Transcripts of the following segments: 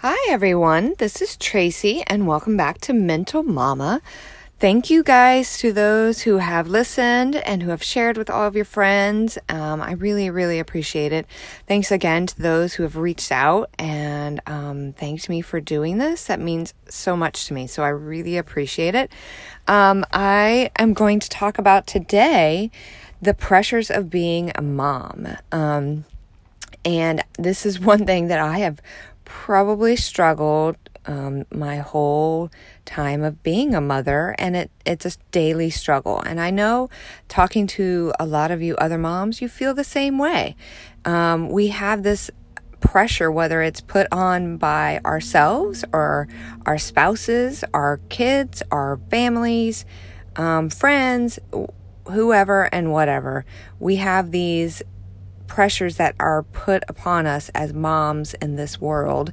Hi, everyone. This is Tracy, and welcome back to Mental Mama. Thank you guys to those who have listened and who have shared with all of your friends. Um, I really, really appreciate it. Thanks again to those who have reached out and um, thanked me for doing this. That means so much to me. So I really appreciate it. Um, I am going to talk about today the pressures of being a mom. Um, and this is one thing that I have probably struggled um, my whole time of being a mother, and it, it's a daily struggle. And I know talking to a lot of you other moms, you feel the same way. Um, we have this pressure, whether it's put on by ourselves or our spouses, our kids, our families, um, friends, whoever, and whatever. We have these pressures that are put upon us as moms in this world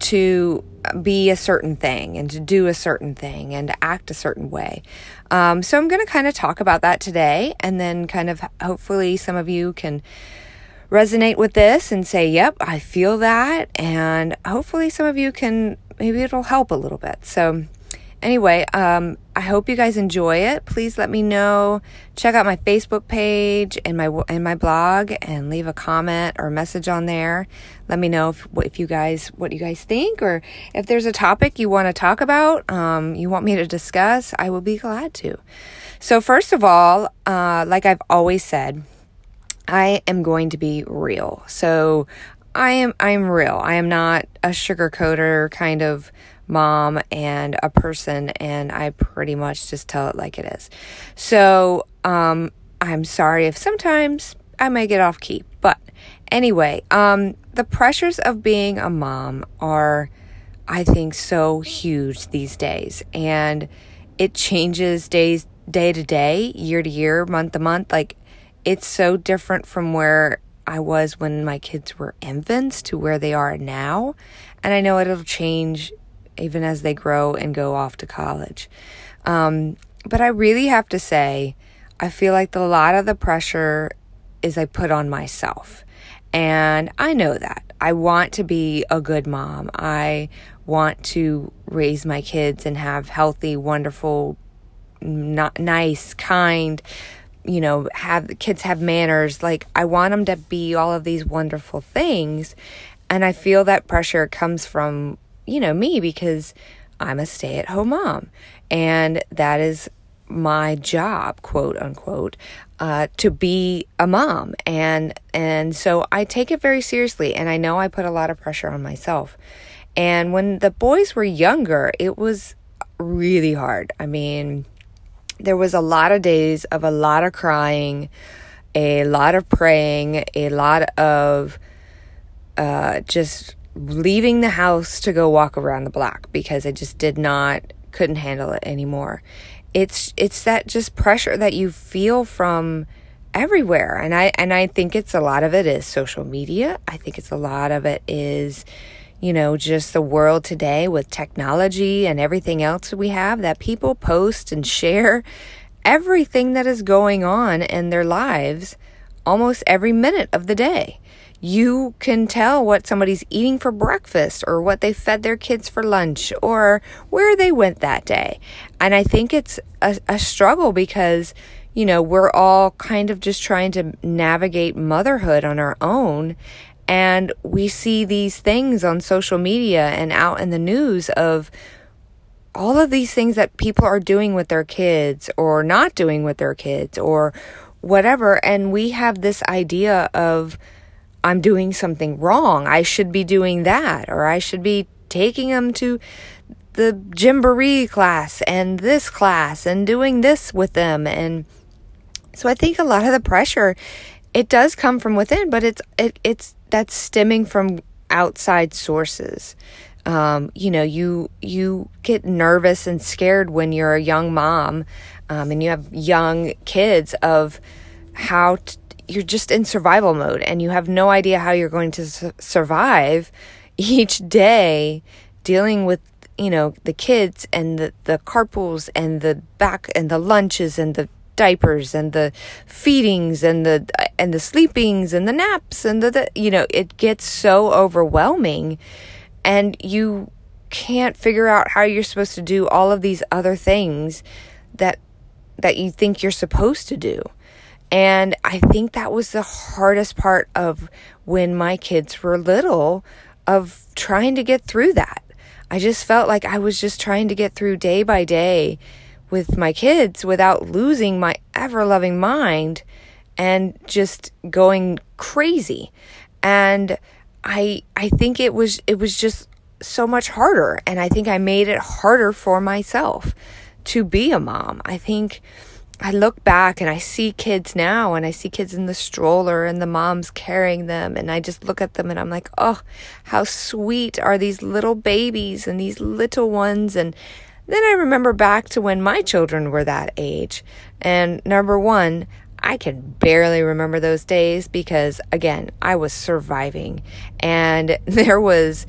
to be a certain thing and to do a certain thing and to act a certain way. Um, so I'm going to kind of talk about that today and then kind of hopefully some of you can resonate with this and say, yep, I feel that. And hopefully some of you can, maybe it'll help a little bit. So anyway, um, I hope you guys enjoy it. Please let me know. Check out my Facebook page and my and my blog, and leave a comment or message on there. Let me know if if you guys what you guys think, or if there's a topic you want to talk about, um, you want me to discuss. I will be glad to. So first of all, uh, like I've always said, I am going to be real. So I am I'm real. I am not a sugarcoater kind of mom and a person, and I pretty much just tell it like it is. So, um, I'm sorry if sometimes I may get off key, but anyway, um, the pressures of being a mom are, I think, so huge these days, and it changes days, day to day, year to year, month to month. Like, it's so different from where I was when my kids were infants to where they are now. And I know it'll change even as they grow and go off to college. Um, but I really have to say, I feel like the, a lot of the pressure is I put on myself. And I know that. I want to be a good mom. I want to raise my kids and have healthy, wonderful, not nice, kind, you know, have kids have manners. Like I want them to be all of these wonderful things. And I feel that pressure comes from you know, me because I'm a stay at home mom. And that is my job, quote unquote, uh, to be a mom. And, and so I take it very seriously. And I know I put a lot of pressure on myself. And when the boys were younger, it was really hard. I mean, there was a lot of days of a lot of crying, a lot of praying, a lot of uh, just leaving the house to go walk around the block because I just did not couldn't handle it anymore. It's it's that just pressure that you feel from everywhere and I and I think it's a lot of it is social media. I think it's a lot of it is you know just the world today with technology and everything else we have that people post and share everything that is going on in their lives almost every minute of the day you can tell what somebody's eating for breakfast or what they fed their kids for lunch or where they went that day. And I think it's a, a, struggle because, you know, we're all kind of just trying to navigate motherhood on our own. And we see these things on social media and out in the news of all of these things that people are doing with their kids or not doing with their kids or whatever. And we have this idea of, I'm doing something wrong. I should be doing that, or I should be taking them to the Gymboree class and this class and doing this with them. And so I think a lot of the pressure, it does come from within, but it's, it, it's, that's stemming from outside sources. Um, you know, you, you get nervous and scared when you're a young mom, um, and you have young kids of how to, you're just in survival mode and you have no idea how you're going to su- survive each day dealing with you know the kids and the the carpools and the back and the lunches and the diapers and the feedings and the and the sleepings and the naps and the, the you know it gets so overwhelming and you can't figure out how you're supposed to do all of these other things that that you think you're supposed to do. And I think that was the hardest part of when my kids were little of trying to get through that. I just felt like I was just trying to get through day by day with my kids without losing my ever loving mind and just going crazy. And I I think it was it was just so much harder and I think I made it harder for myself to be a mom. I think I look back and I see kids now and I see kids in the stroller and the moms carrying them and I just look at them and I'm like, "Oh, how sweet are these little babies and these little ones." And then I remember back to when my children were that age. And number 1, I can barely remember those days because again, I was surviving and there was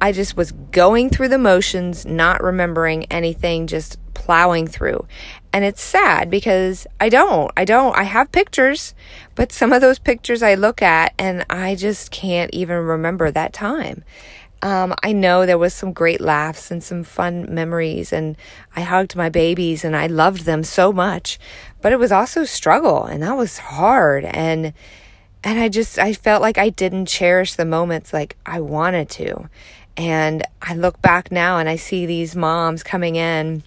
I just was going through the motions, not remembering anything, just plowing through. And it's sad because I don't. I don't. I have pictures, but some of those pictures I look at and I just can't even remember that time. Um, I know there was some great laughs and some fun memories, and I hugged my babies and I loved them so much. But it was also struggle, and that was hard. And and I just I felt like I didn't cherish the moments like I wanted to. And I look back now and I see these moms coming in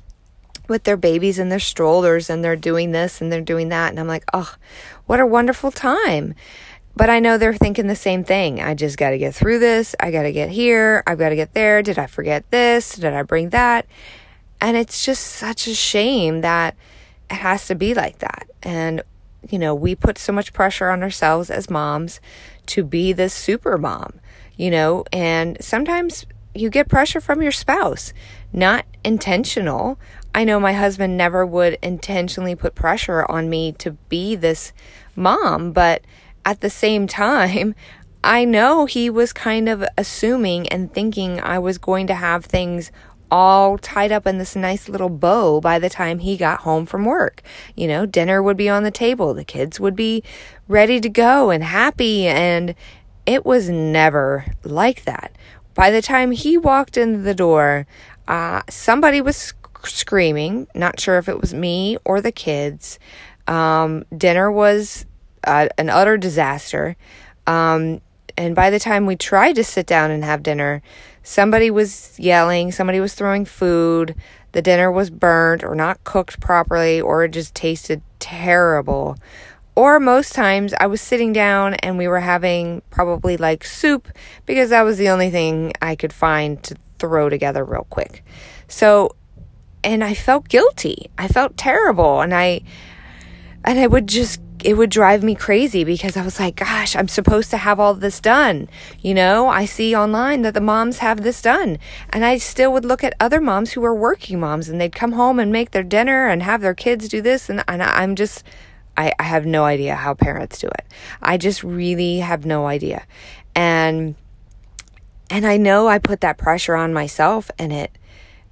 with their babies in their strollers and they're doing this and they're doing that. And I'm like, oh, what a wonderful time. But I know they're thinking the same thing. I just got to get through this. I got to get here. I've got to get there. Did I forget this? Did I bring that? And it's just such a shame that it has to be like that. And, you know, we put so much pressure on ourselves as moms to be this super mom, you know, and sometimes you get pressure from your spouse, not intentional. I know my husband never would intentionally put pressure on me to be this mom, but at the same time, I know he was kind of assuming and thinking I was going to have things all tied up in this nice little bow by the time he got home from work. You know, dinner would be on the table, the kids would be ready to go and happy, and it was never like that. By the time he walked in the door, uh, somebody was screaming. Not sure if it was me or the kids. Um, dinner was uh, an utter disaster. Um, and by the time we tried to sit down and have dinner, somebody was yelling, somebody was throwing food, the dinner was burnt or not cooked properly, or it just tasted terrible. Or most times I was sitting down and we were having probably like soup because that was the only thing I could find to throw together real quick. So and I felt guilty. I felt terrible and I and I would just it would drive me crazy because I was like, gosh, I'm supposed to have all this done. You know, I see online that the moms have this done. And I still would look at other moms who are working moms and they'd come home and make their dinner and have their kids do this. And, and I'm just, I, I have no idea how parents do it. I just really have no idea. And, and I know I put that pressure on myself and it,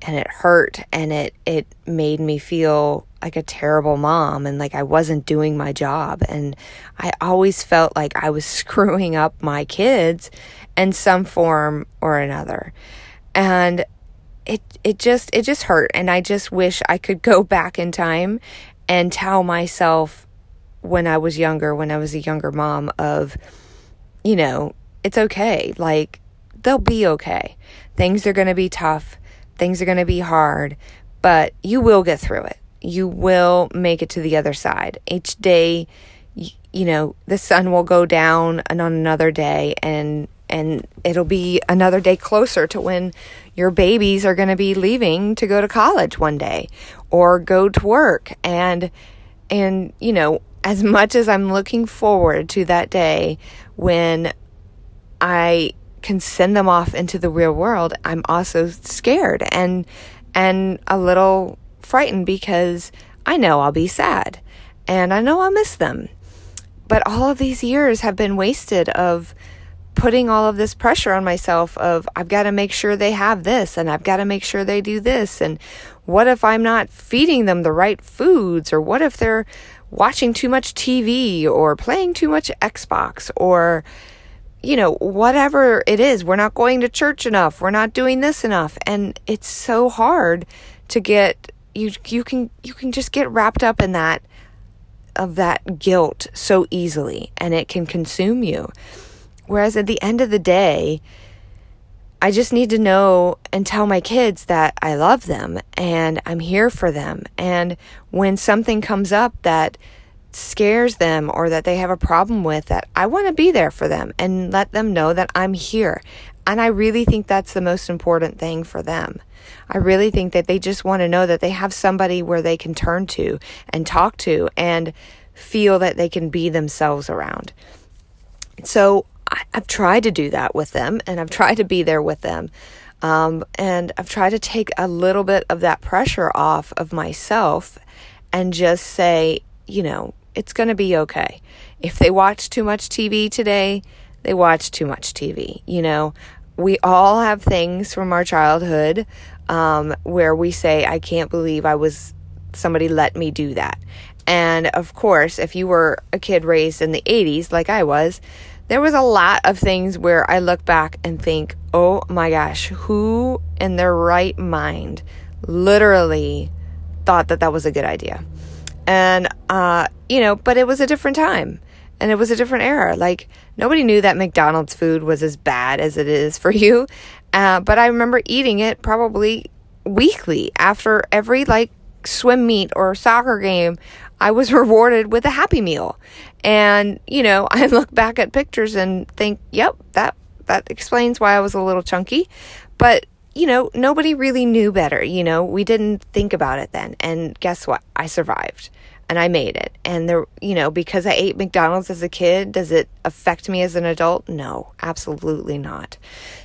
and it hurt and it it made me feel like a terrible mom and like I wasn't doing my job and I always felt like I was screwing up my kids in some form or another. And it it just it just hurt and I just wish I could go back in time and tell myself when I was younger, when I was a younger mom of you know, it's okay. Like they'll be okay. Things are going to be tough Things are going to be hard, but you will get through it. You will make it to the other side. Each day, you, know, the sun will go down and on another day and and it'll be another day closer to when your babies are going to be leaving to go to college one day or go to work and and you know as much as I'm looking forward to that day when I can send them off into the real world, I'm also scared and and a little frightened because I know I'll be sad and I know I'll miss them. But all of these years have been wasted of putting all of this pressure on myself of I've got to make sure they have this and I've got to make sure they do this and what if I'm not feeding them the right foods or what if they're watching too much TV or playing too much Xbox or you know, whatever it is, we're not going to church enough, we're not doing this enough. And it's so hard to get you you can you can just get wrapped up in that of that guilt so easily and it can consume you. Whereas at the end of the day, I just need to know and tell my kids that I love them and I'm here for them. And when something comes up that scares them or that they have a problem with that I want to be there for them and let them know that I'm here. And I really think that's the most important thing for them. I really think that they just want to know that they have somebody where they can turn to and talk to and feel that they can be themselves around. So I, have tried to do that with them and I've tried to be there with them. Um, and I've tried to take a little bit of that pressure off of myself and just say, you know, it's going to be okay. If they watch too much TV today, they watch too much TV. You know, we all have things from our childhood um, where we say, I can't believe I was, somebody let me do that. And of course, if you were a kid raised in the 80s, like I was, there was a lot of things where I look back and think, oh my gosh, who in their right mind literally thought that that was a good idea? And, uh, you know, but it was a different time and it was a different era. Like, nobody knew that McDonald's food was as bad as it is for you. Uh, but I remember eating it probably weekly after every like swim meet or soccer game. I was rewarded with a Happy Meal. And, you know, I look back at pictures and think, yep, that, that explains why I was a little chunky. But you know, nobody really knew better. You know, we didn't think about it then. And guess what? I survived and I made it. And there, you know, because I ate McDonald's as a kid, does it affect me as an adult? No, absolutely not.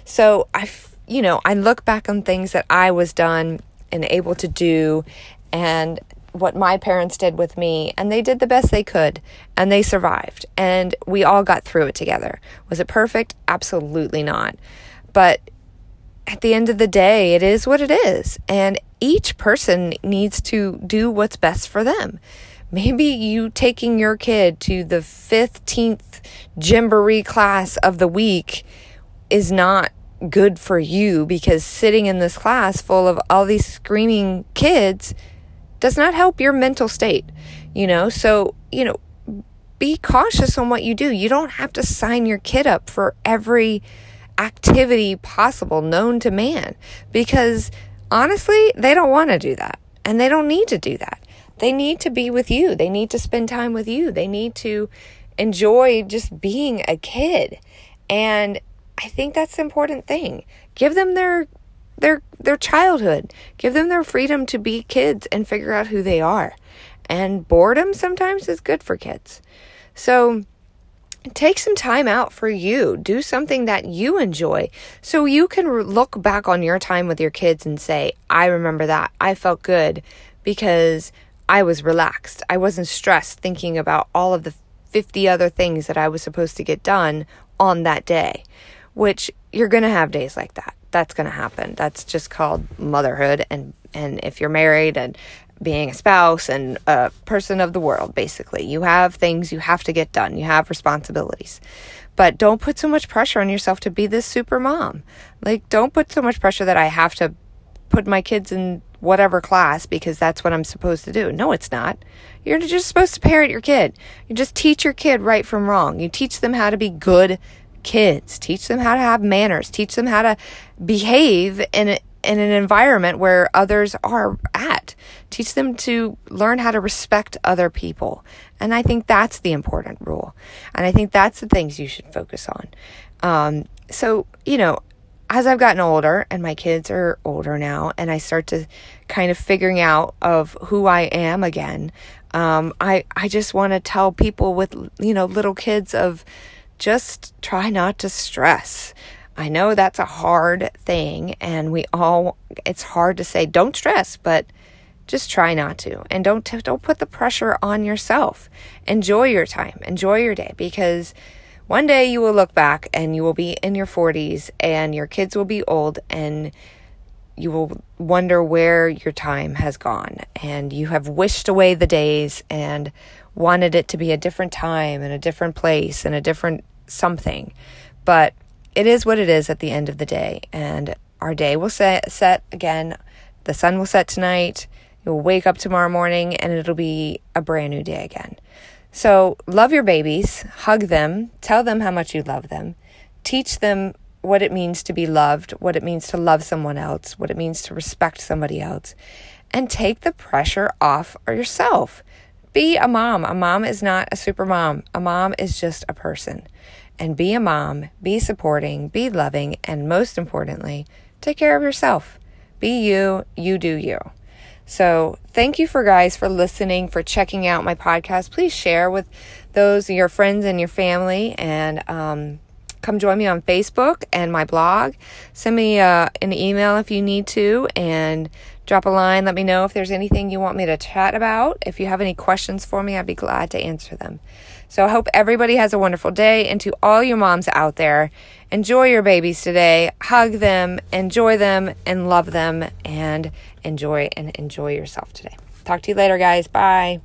So I, you know, I look back on things that I was done and able to do and what my parents did with me and they did the best they could and they survived and we all got through it together. Was it perfect? Absolutely not. But at the end of the day, it is what it is. And each person needs to do what's best for them. Maybe you taking your kid to the 15th Gymboree class of the week is not good for you because sitting in this class full of all these screaming kids does not help your mental state, you know? So, you know, be cautious on what you do. You don't have to sign your kid up for every activity possible known to man because honestly, they don't want to do that and they don't need to do that. They need to be with you. They need to spend time with you. They need to enjoy just being a kid. And I think that's the important thing. Give them their their their childhood. Give them their freedom to be kids and figure out who they are. And boredom sometimes is good for kids. So take some time out for you. Do something that you enjoy so you can look back on your time with your kids and say, I remember that. I felt good because I was relaxed. I wasn't stressed thinking about all of the 50 other things that I was supposed to get done on that day, which you're going to have days like that. That's going to happen. That's just called motherhood and and if you're married and being a spouse and a person of the world, basically. You have things you have to get done, you have responsibilities. But don't put so much pressure on yourself to be this super mom. Like, don't put so much pressure that I have to put my kids in whatever class because that's what I'm supposed to do. No, it's not. You're just supposed to parent your kid. You just teach your kid right from wrong. You teach them how to be good kids. Teach them how to have manners. Teach them how to behave in in an environment where others are at. Teach them to learn how to respect other people. And I think that's the important rule. And I think that's the things you should focus on. Um, so, you know, as I've gotten older and my kids are older now and I start to kind of figuring out of who I am again, um, I, I just want to tell people with, you know, little kids of just try not to stress. I know that's a hard thing, and we all, it's hard to say, don't stress, but just try not to. And don't, don't put the pressure on yourself. Enjoy your time, enjoy your day, because one day you will look back and you will be in your 40s and your kids will be old and you will wonder where your time has gone and you have wished away the days and wanted it to be a different time and a different place and a different something But it is what it is at the end of the day. And our day will set, set again. The sun will set tonight. You'll wake up tomorrow morning and it'll be a brand new day again. So love your babies, hug them, tell them how much you love them, teach them what it means to be loved, what it means to love someone else, what it means to respect somebody else, and take the pressure off yourself. Be a mom. A mom is not a super mom. A mom is just a person. And be a mom, be supporting, be loving, and most importantly, take care of yourself. Be you, you do you. So, thank you for guys for listening, for checking out my podcast. Please share with those your friends and your family, and um, come join me on Facebook and my blog. Send me uh, an email if you need to, and drop a line. Let me know if there's anything you want me to chat about. If you have any questions for me, I'd be glad to answer them. So I hope everybody has a wonderful day. And to all your moms out there, enjoy your babies today. Hug them, enjoy them, and love them, and enjoy and enjoy yourself today. Talk to you later, guys. Bye.